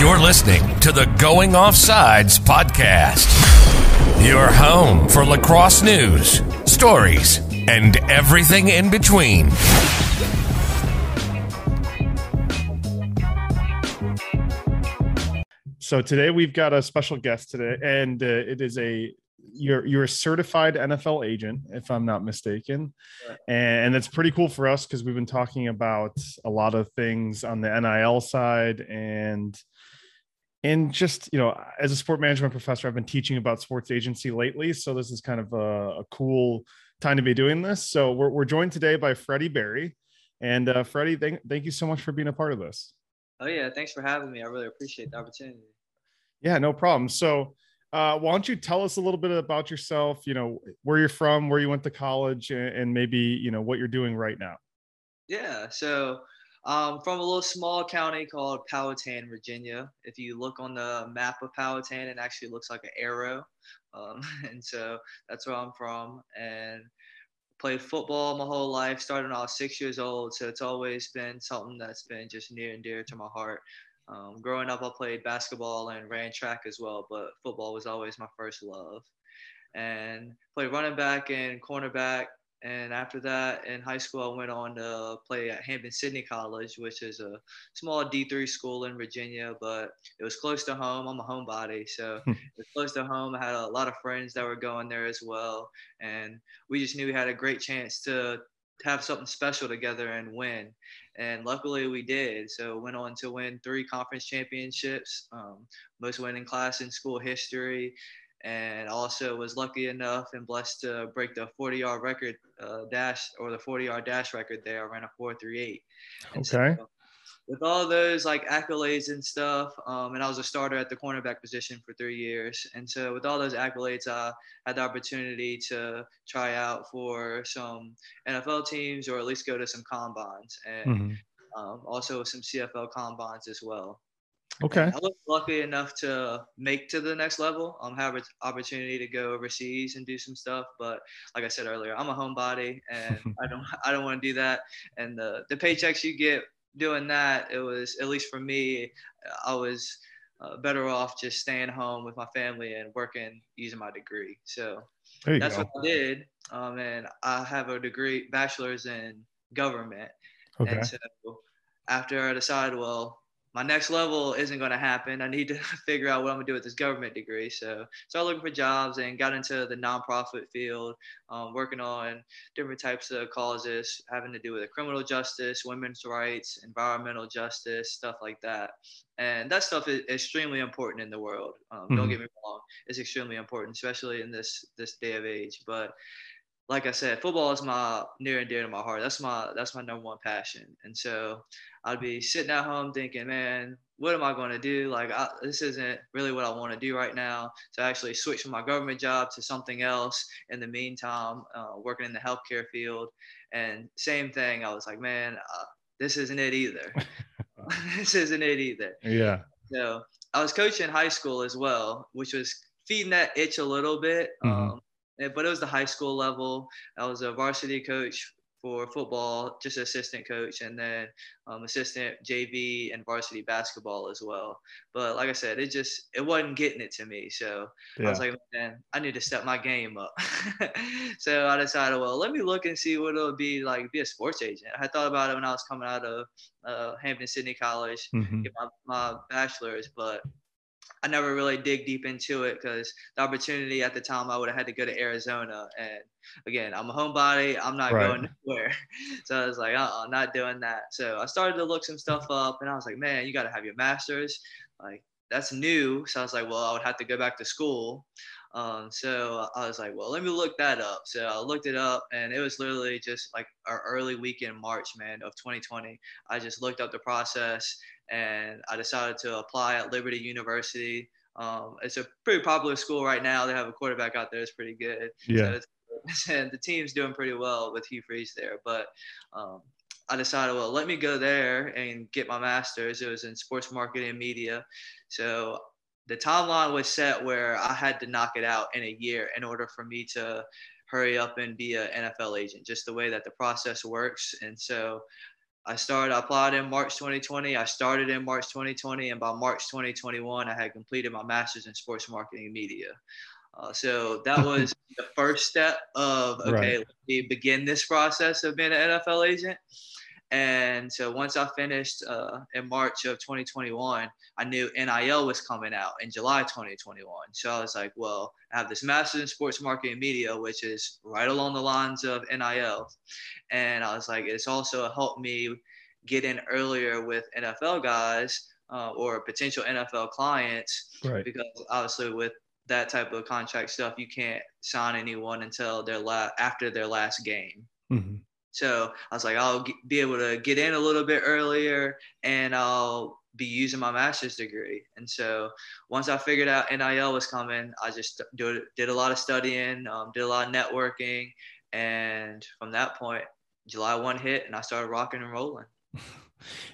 You're listening to the Going Offsides podcast, your home for lacrosse news, stories, and everything in between. So today we've got a special guest today, and uh, it is a you're you're a certified NFL agent, if I'm not mistaken, right. and that's pretty cool for us because we've been talking about a lot of things on the NIL side and and just you know as a sport management professor i've been teaching about sports agency lately so this is kind of a, a cool time to be doing this. So we're, we're joined today by freddie berry. And uh, freddie thank, thank you so much for being a part of this. Oh yeah thanks for having me. I really appreciate the opportunity. Yeah no problem. So uh, why don't you tell us a little bit about yourself you know where you're from where you went to college and, and maybe you know what you're doing right now? Yeah so um, from a little small county called Powhatan, Virginia. If you look on the map of Powhatan, it actually looks like an arrow. Um, and so that's where I'm from. And played football my whole life, I was six years old. So it's always been something that's been just near and dear to my heart. Um, growing up, I played basketball and ran track as well, but football was always my first love. And played running back and cornerback and after that, in high school, I went on to play at Hampden-Sydney College, which is a small D3 school in Virginia, but it was close to home. I'm a homebody, so it was close to home. I had a lot of friends that were going there as well. And we just knew we had a great chance to have something special together and win. And luckily we did. So went on to win three conference championships, um, most winning class in school history, and also was lucky enough and blessed to break the 40 yard record uh, dash or the 40 yard dash record there. I ran a 438. Okay. So, with all those like accolades and stuff, um, and I was a starter at the cornerback position for three years. And so with all those accolades, I had the opportunity to try out for some NFL teams or at least go to some combines and mm-hmm. um, also some CFL combines as well. Okay. I was lucky enough to make to the next level. Um, have an opportunity to go overseas and do some stuff. But like I said earlier, I'm a homebody, and I don't I don't want to do that. And the the paychecks you get doing that, it was at least for me, I was uh, better off just staying home with my family and working using my degree. So that's go. what I did. Um, and I have a degree, bachelor's in government. Okay. And so after I decided, well, my next level isn't going to happen. I need to figure out what I'm going to do with this government degree. So started looking for jobs and got into the nonprofit field, um, working on different types of causes having to do with criminal justice, women's rights, environmental justice, stuff like that. And that stuff is extremely important in the world. Um, mm-hmm. Don't get me wrong; it's extremely important, especially in this this day of age. But like I said, football is my near and dear to my heart. That's my that's my number one passion. And so I'd be sitting at home thinking, man, what am I going to do? Like I, this isn't really what I want to do right now. So I actually switched from my government job to something else. In the meantime, uh, working in the healthcare field, and same thing. I was like, man, uh, this isn't it either. this isn't it either. Yeah. So I was coaching high school as well, which was feeding that itch a little bit. Mm-hmm. Um, but it was the high school level. I was a varsity coach for football, just assistant coach, and then um, assistant JV and varsity basketball as well. But like I said, it just it wasn't getting it to me. So yeah. I was like, man, I need to step my game up. so I decided, well, let me look and see what it'll be like be a sports agent. I thought about it when I was coming out of uh, Hampden-Sydney College, mm-hmm. get my, my bachelor's, but I never really dig deep into it because the opportunity at the time I would have had to go to Arizona. And again, I'm a homebody. I'm not right. going nowhere. So I was like, uh-uh, not doing that. So I started to look some stuff up and I was like, man, you got to have your master's. Like that's new. So I was like, well, I would have to go back to school. Um, so I was like, well, let me look that up. So I looked it up, and it was literally just like our early week in March, man, of 2020. I just looked up the process, and I decided to apply at Liberty University. Um, it's a pretty popular school right now. They have a quarterback out there that's pretty good. Yeah. So and the team's doing pretty well with Hugh Freeze there. But um, I decided, well, let me go there and get my master's. It was in sports marketing and media. So the timeline was set where I had to knock it out in a year in order for me to hurry up and be an NFL agent, just the way that the process works. And so I started, I applied in March 2020. I started in March 2020, and by March 2021, I had completed my master's in sports marketing and media. Uh, so that was the first step of okay, right. let me begin this process of being an NFL agent. And so once I finished uh, in March of 2021, I knew NIL was coming out in July 2021. So I was like, well, I have this master's in sports marketing media, which is right along the lines of NIL. And I was like, it's also helped me get in earlier with NFL guys uh, or potential NFL clients. Right. Because obviously, with that type of contract stuff, you can't sign anyone until their la- after their last game. Mm-hmm. So I was like, I'll be able to get in a little bit earlier and I'll be using my master's degree. And so once I figured out NIL was coming, I just did, did a lot of studying, um, did a lot of networking. And from that point, July 1 hit and I started rocking and rolling.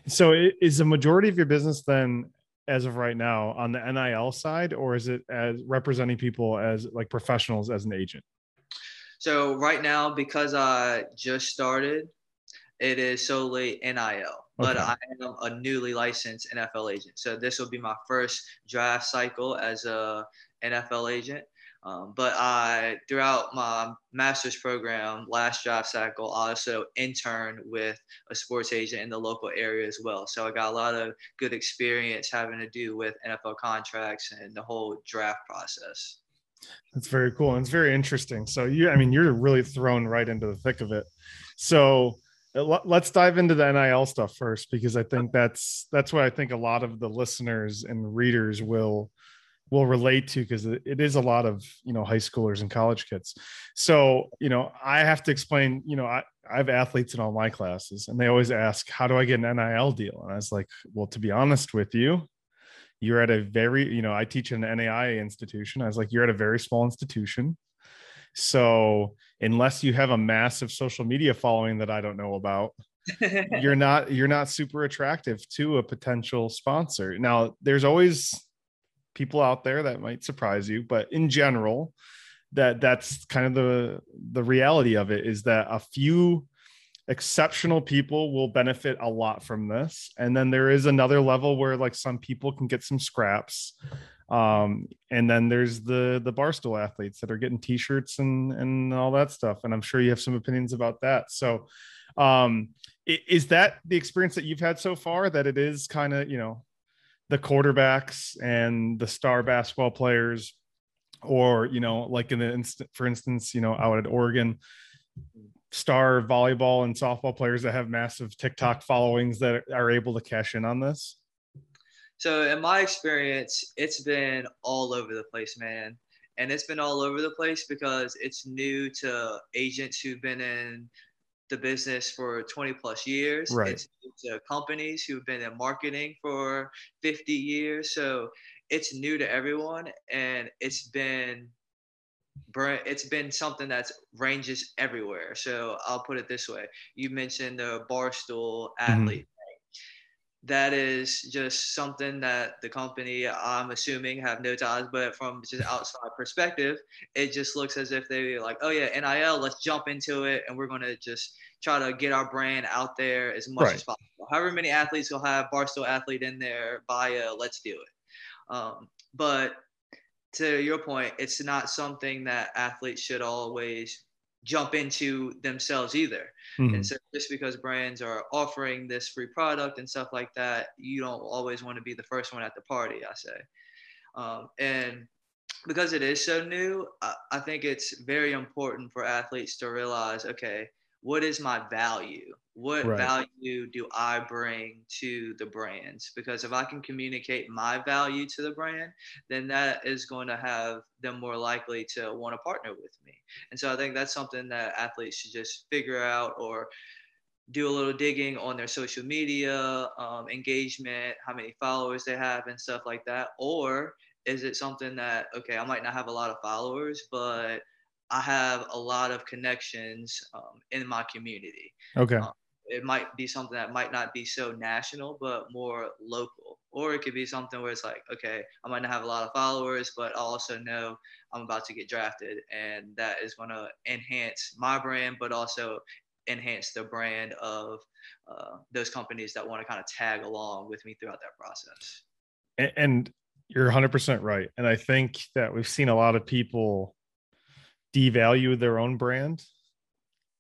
So is the majority of your business then as of right now on the NIL side, or is it as representing people as like professionals as an agent? So right now, because I just started, it is solely NIL. Okay. But I am a newly licensed NFL agent. So this will be my first draft cycle as a NFL agent. Um, but I, throughout my master's program, last draft cycle, I also interned with a sports agent in the local area as well. So I got a lot of good experience having to do with NFL contracts and the whole draft process. That's very cool. And it's very interesting. So you, I mean, you're really thrown right into the thick of it. So uh, let's dive into the NIL stuff first, because I think that's, that's what I think a lot of the listeners and readers will, will relate to because it is a lot of you know high schoolers and college kids so you know i have to explain you know i, I have athletes in all my classes and they always ask how do i get an nil deal and i was like well to be honest with you you're at a very you know i teach an nai institution. I was like you're at a very small institution. So unless you have a massive social media following that i don't know about you're not you're not super attractive to a potential sponsor. Now there's always people out there that might surprise you but in general that that's kind of the the reality of it is that a few exceptional people will benefit a lot from this. And then there is another level where like some people can get some scraps um and then there's the the barstool athletes that are getting t-shirts and and all that stuff. And i'm sure you have some opinions about that. So um is that the experience that you've had so far that it is kind of you know the quarterbacks and the star basketball players? Or you know like in the instant for instance you know out at oregon star volleyball and softball players that have massive TikTok followings that are able to cash in on this? So, in my experience, it's been all over the place, man. And it's been all over the place because it's new to agents who've been in the business for 20 plus years. Right. It's to companies who've been in marketing for 50 years. So it's new to everyone. And it's been it's been something that's ranges everywhere. So I'll put it this way: you mentioned the barstool mm-hmm. athlete. Mm-hmm. That is just something that the company, I'm assuming, have no ties. But from just outside perspective, it just looks as if they like, oh yeah, NIL, let's jump into it, and we're gonna just try to get our brand out there as much right. as possible. However many athletes will have barstool athlete in their bio, let's do it. Um, but to your point, it's not something that athletes should always jump into themselves either. Mm-hmm. And so just because brands are offering this free product and stuff like that, you don't always want to be the first one at the party, I say. Um, and because it is so new, I, I think it's very important for athletes to realize, okay, what is my value? What right. value do I bring to the brands? Because if I can communicate my value to the brand, then that is going to have them more likely to want to partner with me. And so I think that's something that athletes should just figure out or do a little digging on their social media um, engagement, how many followers they have, and stuff like that. Or is it something that, okay, I might not have a lot of followers, but I have a lot of connections um, in my community. Okay. Um, it might be something that might not be so national, but more local. Or it could be something where it's like, okay, I might not have a lot of followers, but I also know I'm about to get drafted, and that is going to enhance my brand, but also enhance the brand of uh, those companies that want to kind of tag along with me throughout that process. And, and you're 100% right. And I think that we've seen a lot of people devalue their own brand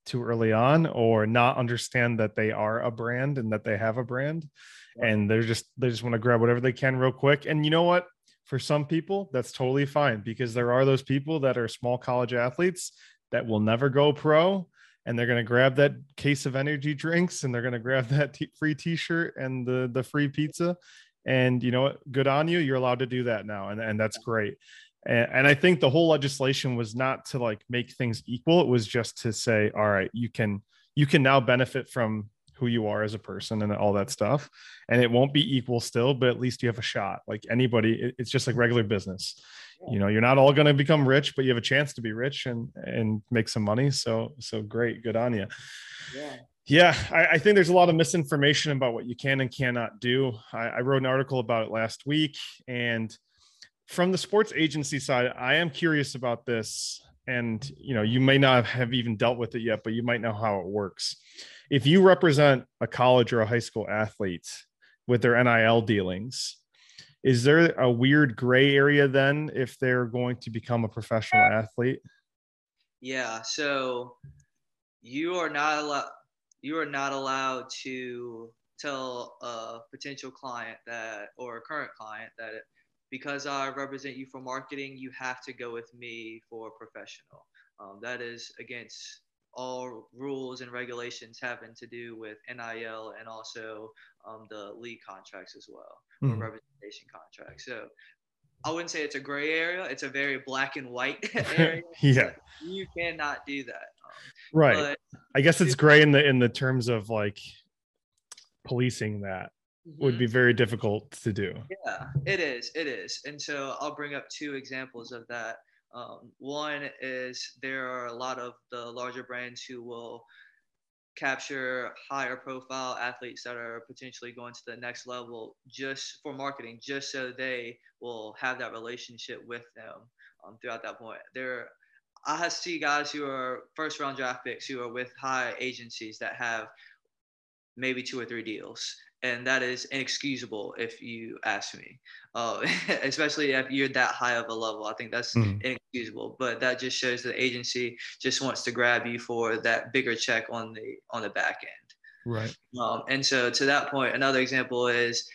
too early on or not understand that they are a brand and that they have a brand. And they're just they just want to grab whatever they can real quick. And you know what? For some people that's totally fine because there are those people that are small college athletes that will never go pro and they're going to grab that case of energy drinks and they're going to grab that t- free t-shirt and the the free pizza. And you know what? Good on you. You're allowed to do that now. And, and that's great and, and i think the whole legislation was not to like make things equal. It was just to say all right you can you can now benefit from who you are as a person and all that stuff and it won't be equal still but at least you have a shot. Like anybody it's just like regular business. You know you're not all going to become rich but you have a chance to be rich and and make some money so so great good on you yeah. Yeah I, I think there's a lot of misinformation about what you can and cannot do. I, I wrote an article about it last week and from the sports agency side i am curious about this and you know you may not have even dealt with it yet but you might know how it works. If you represent a college or a high school athlete with their nil dealings is there a weird gray area then if they're going to become a professional athlete? Yeah so you are not allowed you are not allowed to tell a potential client that or a current client that because I represent you for marketing, you have to go with me for professional. Um, that is against all rules and regulations having to do with NIL and also um, the league contracts as well, mm. or representation contracts. So I wouldn't say it's a gray area. It's a very black and white area. yeah. You cannot do that. Um, right. I guess it's gray in the in the terms of like policing that mm-hmm. would be very difficult to do. Yeah, it is. It is. And so I'll bring up two examples of that. Um, one is there are a lot of the larger brands who will capture higher profile athletes that are potentially going to the next level just for marketing, just so they will have that relationship with them um, throughout that point. There, I see guys who are first round draft picks who are with high agencies that have maybe two or three deals and that is inexcusable if you ask me. Uh, especially if you're that high of a level i think that's mm. inexcusable but that just shows the agency just wants to grab you for that bigger check on the on the back end. Right. Um, and so to that point another example is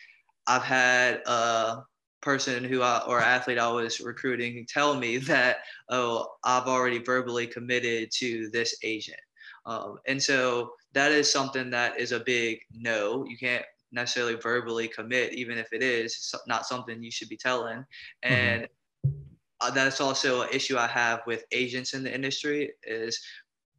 i've had a person who I, or athlete i was recruiting tell me that oh i've already verbally committed to this agent. Um, and so that is something that is a big no. You can't necessarily verbally commit, even if it is not something you should be telling. Mm-hmm. And mm-hmm. that's also an issue I have with agents in the industry is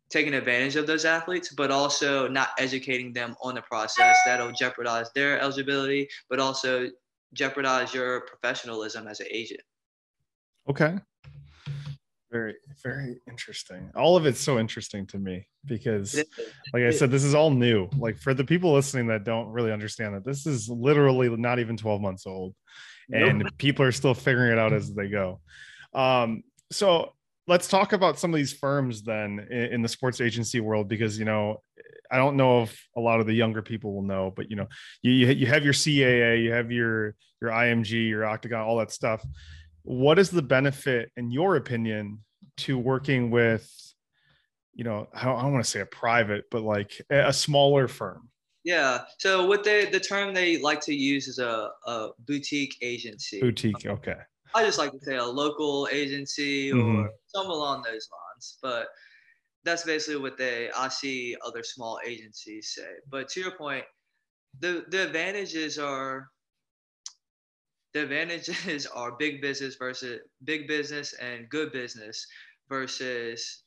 taking advantage of those athletes, but also not educating them on the process that'll jeopardize their eligibility, but also jeopardize your professionalism as an agent. Okay. Very, very interesting. All of it's so interesting to me because, like I said, this is all new. Like for the people listening that don't really understand that this is literally not even 12 months old and nope. people are still figuring it out as they go. Um, so let's talk about some of these firms then in, in, the sports agency world because you know I don't know if a lot of the younger people will know, but you know you you have your CAA, you have your your IMG, your Octagon, all that stuff what is the benefit in your opinion to working with you know i don't, don't want to say a private but like a smaller firm? Yeah so what they the term they like to use is a, a boutique agency. Boutique okay. I just like to say a local agency or mm-hmm. some along those lines but that's basically what they i see other small agencies say. But to your point the the advantages are the advantages are big business versus big business and good business versus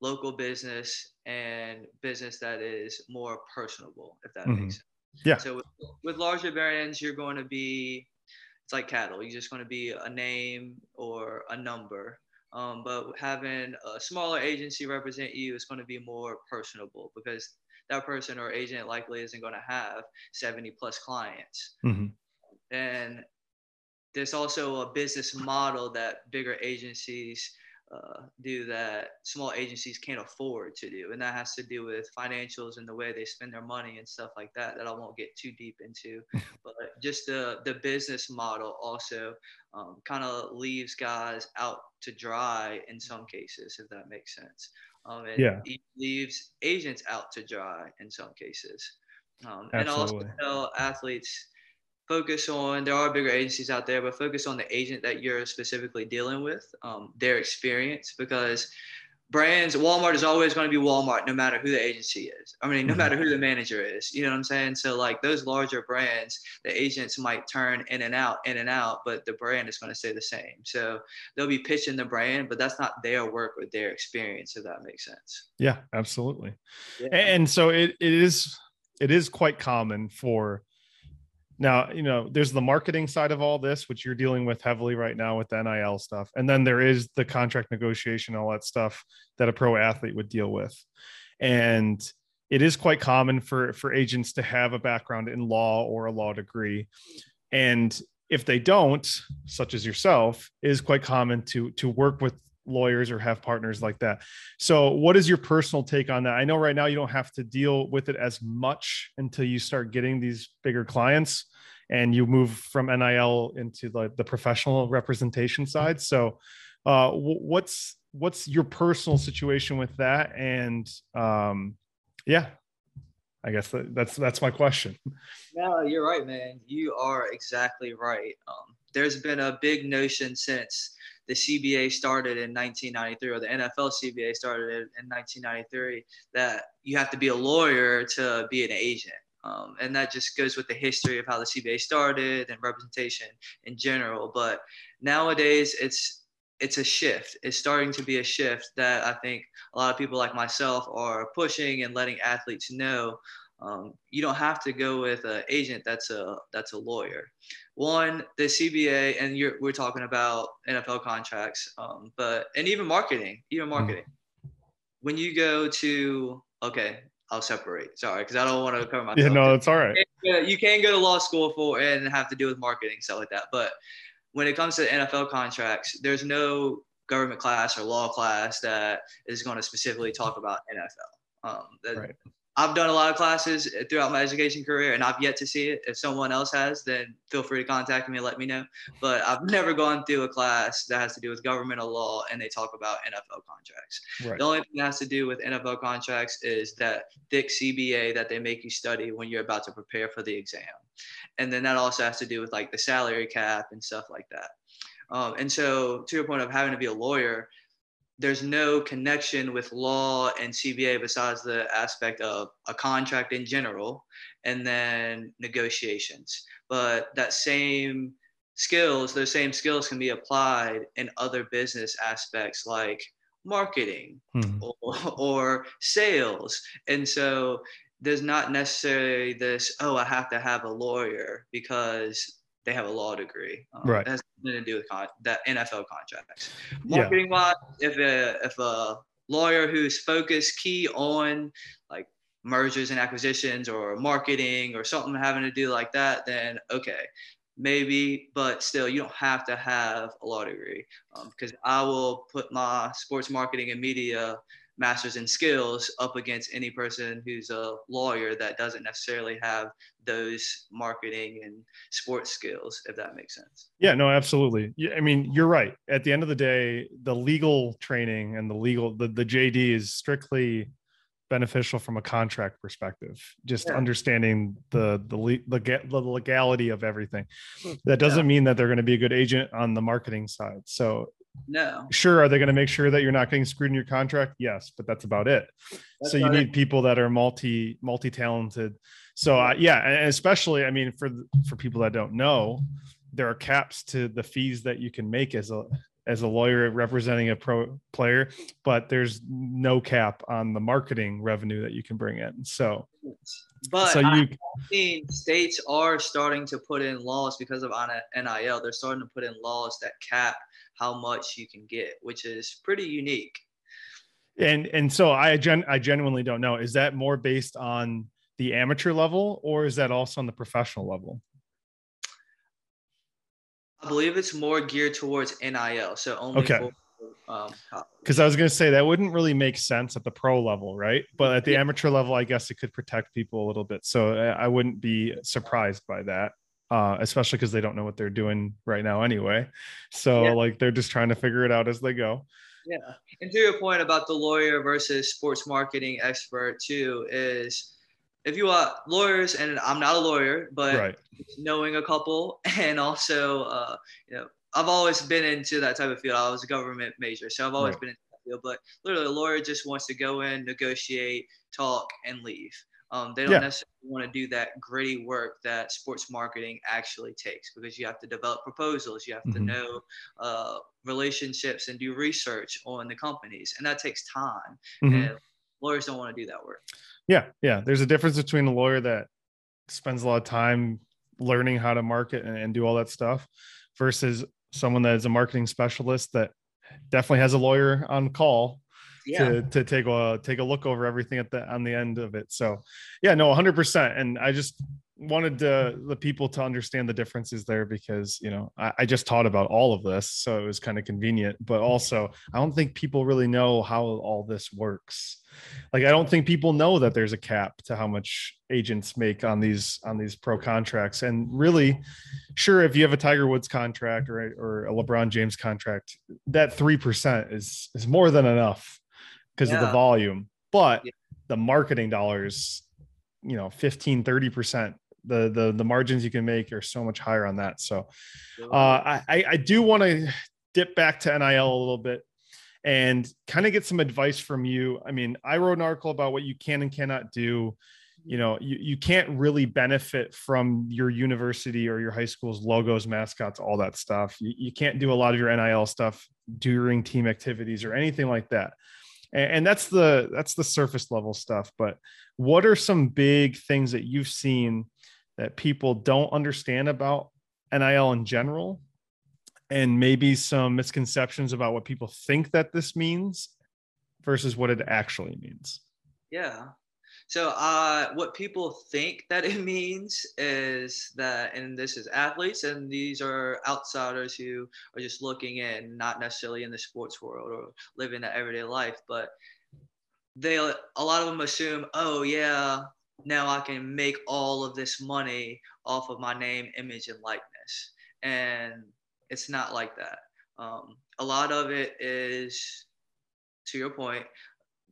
local business and business that is more personable, if that mm-hmm. makes sense. Yeah. So with, with larger brands, you're going to be, it's like cattle. You're just going to be a name or a number. Um, but having a smaller agency represent you is going to be more personable because that person or agent likely isn't going to have 70 plus clients. Mm-hmm. And there's also a business model that bigger agencies uh, do that small agencies can't afford to do, and that has to do with financials and the way they spend their money and stuff like that. That I won't get too deep into, but just the the business model also um, kind of leaves guys out to dry in some cases, if that makes sense. Um, and yeah. leaves agents out to dry in some cases. Um, and also tell athletes focus on there are bigger agencies out there, but focus on the agent that you're specifically dealing with, um, their experience, because brands walmart is always going to be walmart no matter who the agency is. I mean no mm-hmm. matter who the manager is you know what i'm saying? So like those larger brands the agents might turn in and out in and out but the brand is going to stay the same. So they'll be pitching the brand but that's not their work or their experience if that makes sense. Yeah absolutely. Yeah. and so it, it is it is quite common for now you know there's the marketing side of all this which you're dealing with heavily right now with the nil stuff and then there is the contract negotiation all that stuff that a pro athlete would deal with. And it is quite common for for agents to have a background in law or a law degree. And if they don't such as yourself is quite common to to work with lawyers or have partners like that. So, what is your personal take on that? I know right now you don't have to deal with it as much until you start getting these bigger clients and you move from NIL into the, the professional representation side. So, uh, what's what's your personal situation with that? And um, yeah, I guess that, that's that's my question. No, you're right, man. You are exactly right. Um, there's been a big notion since the CBA started in 1993, or the NFL CBA started in 1993, that you have to be a lawyer to be an agent. Um, and that just goes with the history of how the CBA started and representation in general. But nowadays, it's it's a shift. It's starting to be a shift that I think a lot of people like myself are pushing and letting athletes know um, you don't have to go with an agent that's a that's a lawyer. One, the CBA, and you're, we're talking about NFL contracts, um, but and even marketing, even mm-hmm. marketing. Mm-hmm. When you go to okay, I'll separate. Sorry, because I don't want to cover myself. Yeah, no, it's all right. You can go to law school for and have to do with marketing stuff like that, but when it comes to NFL contracts, there's no government class or law class that is going to specifically talk about NFL. Um, that, right. I've done a lot of classes throughout my education career and I've yet to see it. If someone else has, then feel free to contact me and let me know. But I've never gone through a class that has to do with governmental law and they talk about NFL contracts. Right. The only thing that has to do with NFL contracts is that thick CBA that they make you study when you're about to prepare for the exam. And then that also has to do with like the salary cap and stuff like that. Um, and so, to your point of having to be a lawyer, there's no connection with law and CBA besides the aspect of a contract in general and then negotiations. But that same skills, those same skills can be applied in other business aspects like marketing hmm. or, or sales. And so there's not necessarily this, oh, I have to have a lawyer because they have a law degree. Um, right. That has nothing to do with con- that NFL contracts. Marketing wise, if a if a lawyer who's focused key on like mergers and acquisitions or marketing or something having to do like that, then okay, maybe, but still, you don't have to have a law degree because um, I will put my sports marketing and media masters in skills up against any person who's a lawyer that doesn't necessarily have those marketing and sports skills if that makes sense yeah no absolutely i mean you're right at the end of the day the legal training and the legal the, the jd is strictly beneficial from a contract perspective just yeah. understanding the the, the the legality of everything hmm. that doesn't yeah. mean that they're going to be a good agent on the marketing side so no. Sure. Are they going to make sure that you're not getting screwed in your contract? Yes, but that's about it. That's so you need it. people that are multi multi talented. So uh, yeah, and especially I mean for for people that don't know, there are caps to the fees that you can make as a as a lawyer representing a pro player, but there's no cap on the marketing revenue that you can bring in. So, but so you, seen states are starting to put in laws because of NIL. They're starting to put in laws that cap how much you can get, which is pretty unique. And and so I gen I genuinely don't know. Is that more based on the amateur level or is that also on the professional level? I believe it's more geared towards NIL, so only okay. for um, because I was going to say that wouldn't really make sense at the pro level, right? But at the Yeah. amateur level, I guess it could protect people a little bit. So I I wouldn't be surprised by that, uh, especially because they don't know what they're doing right now anyway. So Yeah. like they're just trying to figure it out as they go. Yeah. And to your point about the lawyer versus sports marketing expert too is if you are lawyers and I'm not a lawyer, but right. knowing a couple and also uh, you know I've always been into that type of field. I was a government major, so I've always Right. been in that field. But literally, a lawyer just wants to go in, negotiate, talk, and leave. Um, they don't Yeah. necessarily want to do that gritty work that sports marketing actually takes because you have to develop proposals, you have to Mhm. know uh, relationships and do research on the companies, and that takes time. Mhm. And lawyers don't want to do that work. Yeah, yeah. There's a difference between a lawyer that spends a lot of time learning how to market and, and do all that stuff versus someone that is a marketing specialist that definitely has a lawyer on call to, to take a take a look over everything at the on the end of it. So yeah, no, 100 percent. And I just wanted to, the people to understand the differences there because you know I, I just taught about all of this, so it was kind of convenient. But also, I don't think people really know how all this works. Like I don't think people know that there's a cap to how much agents make on these on these pro contracts. And really, sure, if you have a Tiger Woods contract or or a LeBron James contract, that three percent is is more than enough because of the volume. But Yeah. the marketing dollars, you know, 15, 30 percent. The, the the margins you can make are so much higher on that. So uh, I, I I do want to dip back to NIL a little bit and kind of get some advice from you. I mean, I wrote an article about what you can and cannot do. You know, you, you can't really benefit from your university or your high school's logos, mascots, all that stuff. You, you can't do a lot of your NIL stuff during team activities or anything like that. And, that's the that's the surface level stuff. But what are some big things that you've seen that people don't understand about NIL in general and maybe some misconceptions about what people think that this means versus what it actually means. Yeah. So, uh, what people think that it means is that, and this is athletes, and these are outsiders who are just looking in, not necessarily in the sports world or living that everyday life, but they, a lot of them assume, oh, yeah, now I can make all of this money off of my name, image, and likeness. And it's not like that. Um, a lot of it is, to your point,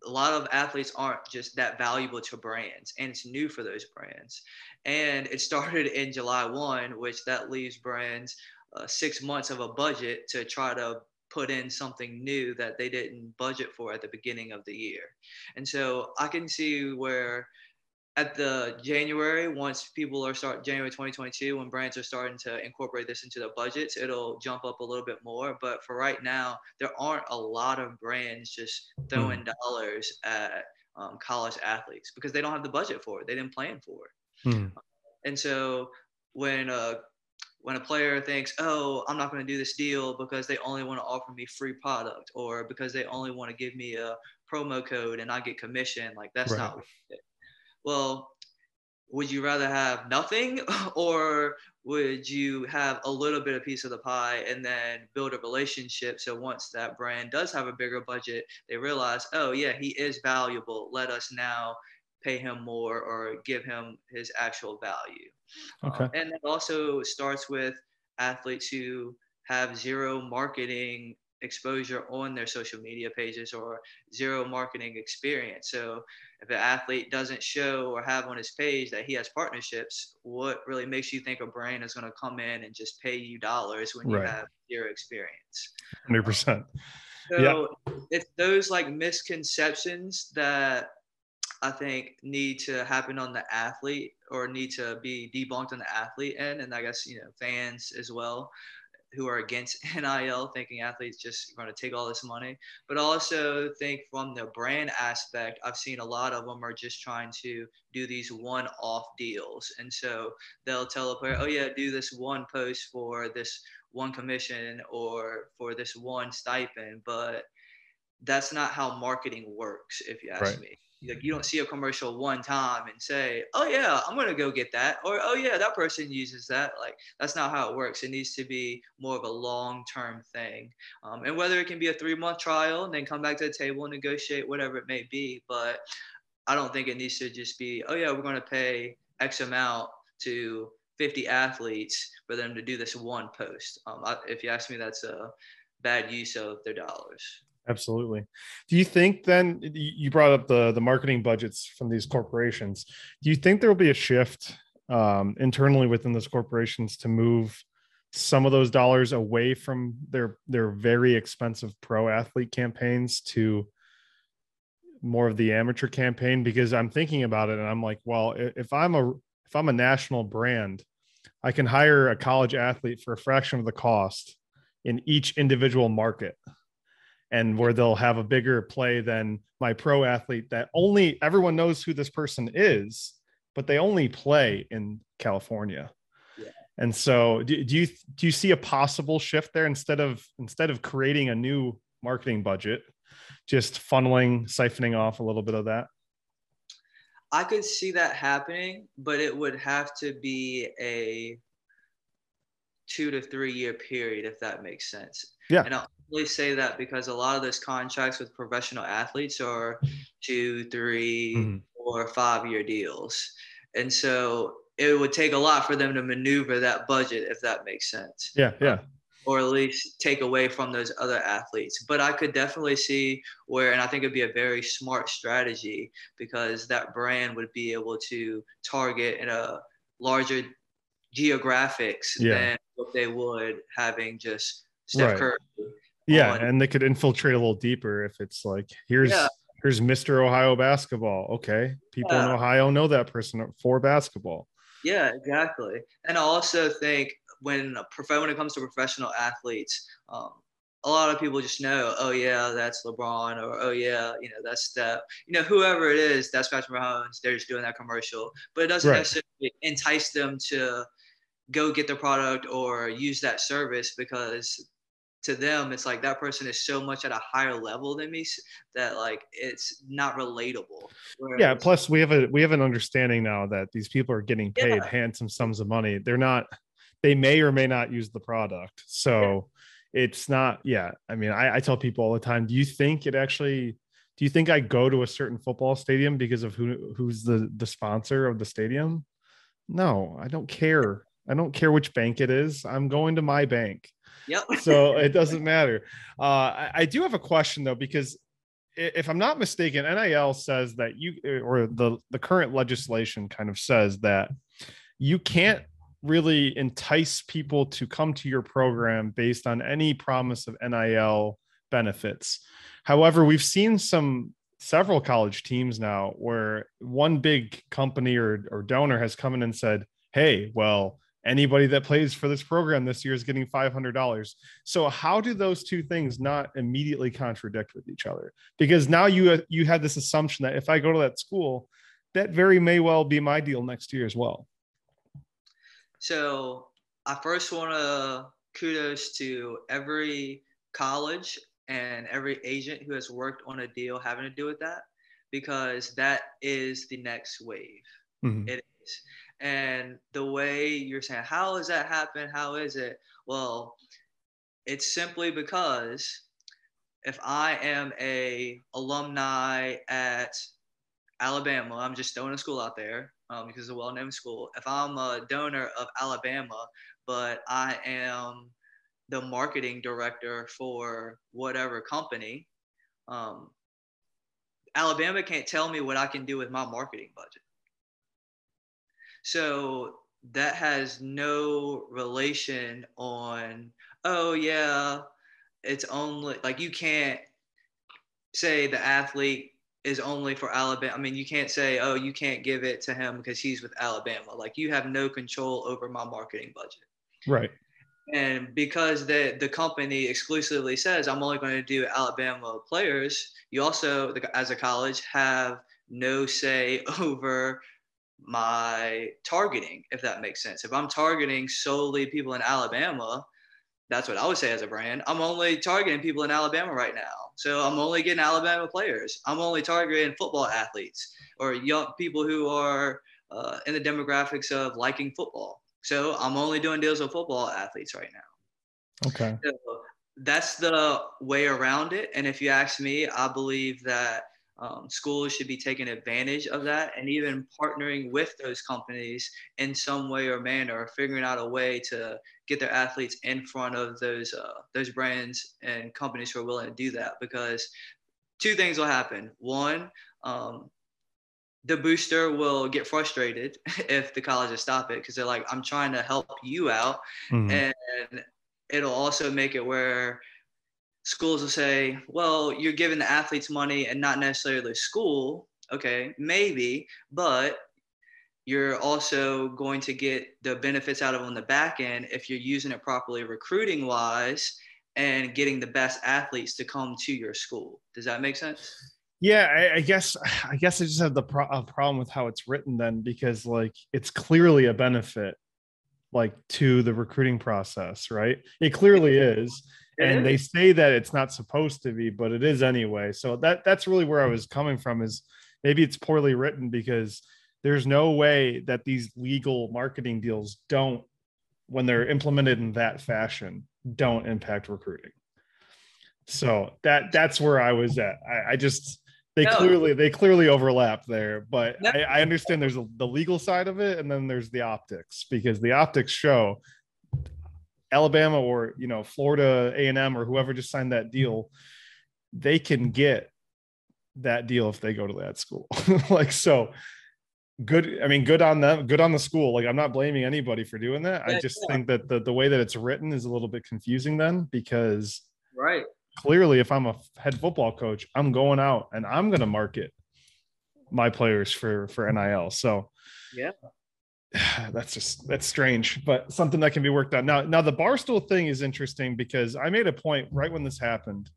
a lot of athletes aren't just that valuable to brands and it's new for those brands. And it started in july 1 which that leaves brands uh, six months of a budget to try to put in something new that they didn't budget for at the beginning of the year. And so i can see where at the January, once people are start January 2022, when brands are starting to incorporate this into their budgets, it'll jump up a little bit more. But for right now, there aren't a lot of brands just throwing dollars at um, college athletes because they don't have the budget for it. They didn't plan for it. Hmm. And so when a when a player thinks, "Oh, I'm not going to do this deal because they only want to offer me free product or because they only want to give me a promo code and I get commission," like that's Right. not it. Well, would you rather have nothing or would you have a little bit of piece of the pie and then build a relationship so once that brand does have a bigger budget they realize oh yeah he is valuable let us now pay him more or give him his actual value Okay. Um, and it also starts with athletes who have zero marketing exposure on their social media pages or zero marketing experience. So if an athlete doesn't show or have on his page that he has partnerships, what really makes you think a brand is going to come in and just pay you dollars when you have zero experience? 100%. So Yeah. it's those like misconceptions that I think need to happen on the athlete or need to be debunked on the athlete end, and I guess you know fans as well who are against NIL, thinking athletes just going to take all this money, but also think from the brand aspect, I've seen a lot of them are just trying to do these one-off deals, and so they'll tell a player, oh yeah, do this one post for this one commission or for this one stipend, but that's not how marketing works, if you ask Right. me. like you don't see a commercial one time and say, "Oh yeah, I'm gonna go get that," or "Oh yeah, that person uses that." Like that's not how it works. It needs to be more of a long-term thing, um, and whether it can be a three-month trial and then come back to the table and negotiate whatever it may be. But I don't think it needs to just be, "Oh yeah, we're gonna pay X amount to 50 athletes for them to do this one post." Um, I, if you ask me, that's a bad use of their dollars. Absolutely. Do you think then you brought up the the marketing budgets from these corporations? Do you think there will be a shift um, internally within those corporations to move some of those dollars away from their their very expensive pro athlete campaigns to more of the amateur campaign? Because I'm thinking about it and I'm like, well, if I'm a if I'm a national brand, I can hire a college athlete for a fraction of the cost in each individual market and where they'll have a bigger play than my pro athlete that only everyone knows who this person is, but they only play in California. Yeah. And so do, do you do you see a possible shift there instead of instead of creating a new marketing budget, just funneling, siphoning off a little bit of that? I could see that happening, but it would have to be a two to three year period, if that makes sense. Yeah. And I'll really say that because a lot of those contracts with professional athletes are two, three, mm-hmm. four, five year deals. And so it would take a lot for them to maneuver that budget, if that makes sense. Yeah. Yeah. or at least take away from those other athletes. But I could definitely see where, and I think it'd be a very smart strategy because that brand would be able to target in a larger geographics yeah. than what they would having just Steph right. Curry. Yeah, on. and they could infiltrate a little deeper if it's like here's yeah. here's Mr. Ohio basketball. Okay, people yeah. in Ohio know that person for basketball. Yeah, exactly. And I also think when when it comes to professional athletes, um, a lot of people just know, oh yeah, that's LeBron, or oh yeah, you know that's Steph, you know whoever it is, that's Patrick Mahomes. They're just doing that commercial, but it doesn't right. necessarily entice them to go get the product or use that service because to them it's like that person is so much at a higher level than me that like it's not relatable Whereas, yeah plus we have a we have an understanding now that these people are getting paid yeah. handsome sums of money they're not they may or may not use the product so yeah. it's not yeah i mean I, I tell people all the time do you think it actually do you think i go to a certain football stadium because of who who's the the sponsor of the stadium no i don't care I don't care which bank it is. I'm going to my bank. Yep. so it doesn't matter. Uh, I, I, do have a question though, because if I'm not mistaken, NIL says that you or the the current legislation kind of says that you can't really entice people to come to your program based on any promise of NIL benefits. However, we've seen some several college teams now where one big company or, or donor has come in and said, Hey, well, anybody that plays for this program this year is getting $500 so how do those two things not immediately contradict with each other? Because now you you had this assumption that if i go to that school that very may well be my deal next year as well. So i first want to kudos to every college and every agent who has worked on a deal having to do with that because that is the next wave. Mm-hmm. it is and the way you're saying, how does that happen? How is it? Well, it's simply because if I am a alumni at Alabama, I'm just throwing a school out there um, because it's a well-known school. If I'm a donor of Alabama, but I am the marketing director for whatever company, um, Alabama can't tell me what I can do with my marketing budget. So that has no relation on, oh, yeah, it's only like you can't say the athlete is only for Alabama. I mean, you can't say, oh, you can't give it to him because he's with Alabama. Like you have no control over my marketing budget. Right. And because the the company exclusively says I'm only going to do Alabama players, you also, as a college, have no say over my targeting, if that makes sense. If I'm targeting solely people in Alabama, That's what I would say as a brand. I'm only targeting people in Alabama right now. So I'm only getting Alabama players. I'm only targeting football athletes or young people who are uh, in the demographics of liking football. So I'm only doing deals with football athletes right now. Okay. So that's the way around it. And if you ask me, I believe that um, schools should be taking advantage of that and even partnering with those companies in some way or manner, or figuring out a way to get their athletes in front of those uh, those brands and companies who are willing to do that. Because two things will happen. One, um, the booster will get frustrated if the colleges stop it because they're like, I'm trying to help you out. Mm-hmm. And it'll also make it where schools will say, well, you're giving the athletes money and not necessarily the school. Okay, maybe, but you're also going to get the benefits out of on the back end if you're using it properly recruiting wise and getting the best athletes to come to your school. Does that make sense? Yeah, I, I guess I guess I just have the pro- problem with how it's written then because like it's clearly a benefit like to the recruiting process, right? It clearly is. And they say that it's not supposed to be, but it is anyway. So that that's really where I was coming from is maybe it's poorly written because there's no way that these legal marketing deals don't when they're implemented in that fashion don't impact recruiting. So that that's where I was at. I, I just they no. clearly they clearly overlap there but no. I, I, understand there's a, the legal side of it and then there's the optics because the optics show alabama or you know florida a&m or whoever just signed that mm-hmm. deal they can get that deal if they go to that school. Like so good i mean good on them good on the school. Like i'm not blaming anybody for doing that. Yeah, i just yeah. think that the, the way that it's written is a little bit confusing then because right. clearly if i'm a head football coach i'm going out and i'm going to market my players for for nil so yeah that's just that's strange but something that can be worked on now now the barstool thing is interesting because i made a point right when this happened.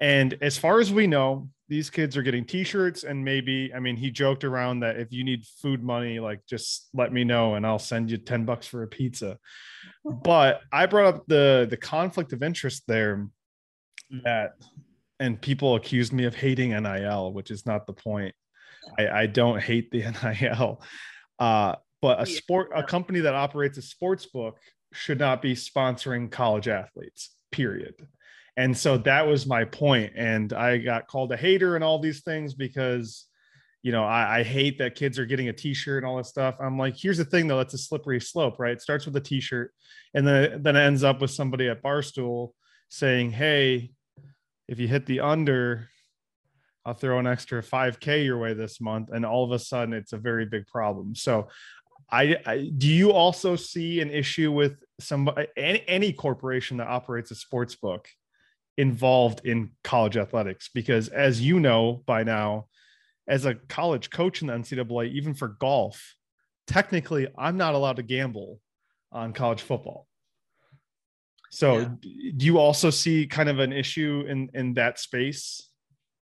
And as far as we know these kids are getting t-shirts and maybe i mean he joked around that if you need food money like just let me know and i'll send you 10 bucks for a pizza. But i brought up the the conflict of interest there that and people accused me of hating nil which is not the point. I, I don't hate the nil uh, but a sport a company that operates a sports book should not be sponsoring college athletes period and so that was my point and i got called a hater and all these things because you know I, I hate that kids are getting a t-shirt and all this stuff i'm like here's the thing though it's a slippery slope right it starts with a t-shirt and then then it ends up with somebody at barstool saying hey if you hit the under, I'll throw an extra 5K your way this month. And all of a sudden, it's a very big problem. So, I, I do you also see an issue with some any, any corporation that operates a sports book involved in college athletics? Because as you know by now, as a college coach in the NCAA, even for golf, technically, I'm not allowed to gamble on college football. So yeah. do you also see kind of an issue in in that space?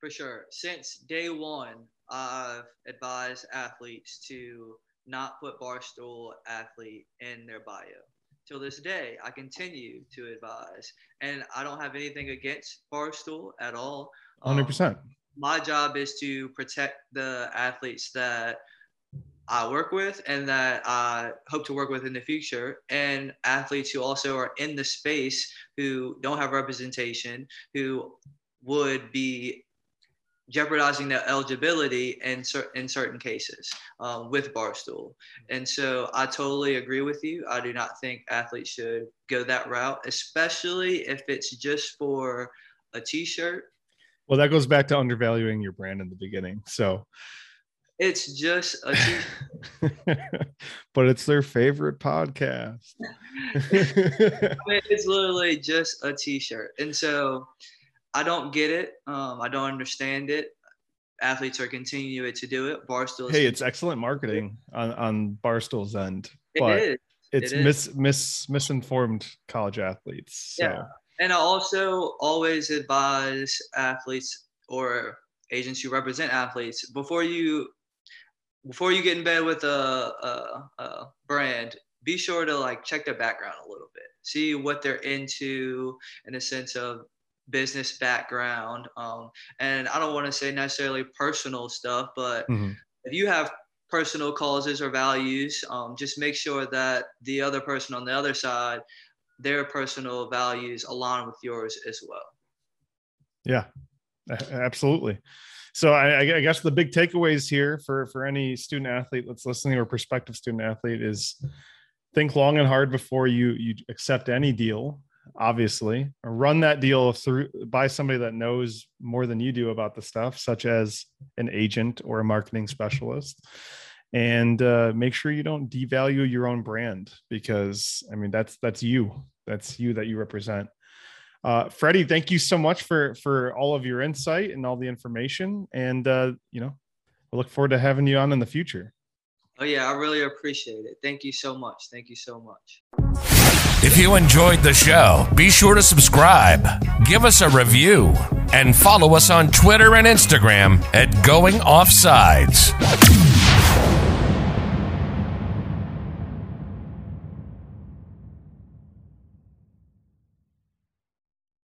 For sure. Since day one, I've advised athletes to not put barstool athlete in their bio. Till this day, I continue to advise, and I don't have anything against barstool at all. Hundred um, percent. My job is to protect the athletes that I work with and that I hope to work with in the future, and athletes who also are in the space who don't have representation, who would be jeopardizing their eligibility in, cer- in certain cases um, with Barstool. And so I totally agree with you. I do not think athletes should go that route, especially if it's just for a t shirt. Well, that goes back to undervaluing your brand in the beginning. So, it's just a but it's their favorite podcast. I mean, it's literally just a t-shirt. And so I don't get it. Um, I don't understand it. Athletes are continuing to do it. Barstool. Hey, it's excellent marketing on, on Barstool's end. But it is. It's it mis, mis misinformed college athletes. So. Yeah. And I also always advise athletes or agents who represent athletes before you before you get in bed with a, a, a brand, be sure to like check their background a little bit, see what they're into in a sense of business background. Um, and I don't want to say necessarily personal stuff, but mm-hmm. if you have personal causes or values, um, just make sure that the other person on the other side, their personal values align with yours as well. Yeah, absolutely. So I, I, guess the big takeaways here for for any student athlete that's listening or prospective student athlete is think long and hard before you you accept any deal obviously run that deal through by somebody that knows more than you do about the stuff such as an agent or a marketing specialist and uh, make sure you don't devalue your own brand because i mean that's that's you that's you that you represent uh, freddie thank you so much for for all of your insight and all the information and uh, you know i look forward to having you on in the future Oh, yeah, I really appreciate it. Thank you so much. Thank you so much. If you enjoyed the show, be sure to subscribe, give us a review, and follow us on Twitter and Instagram at Going Offsides.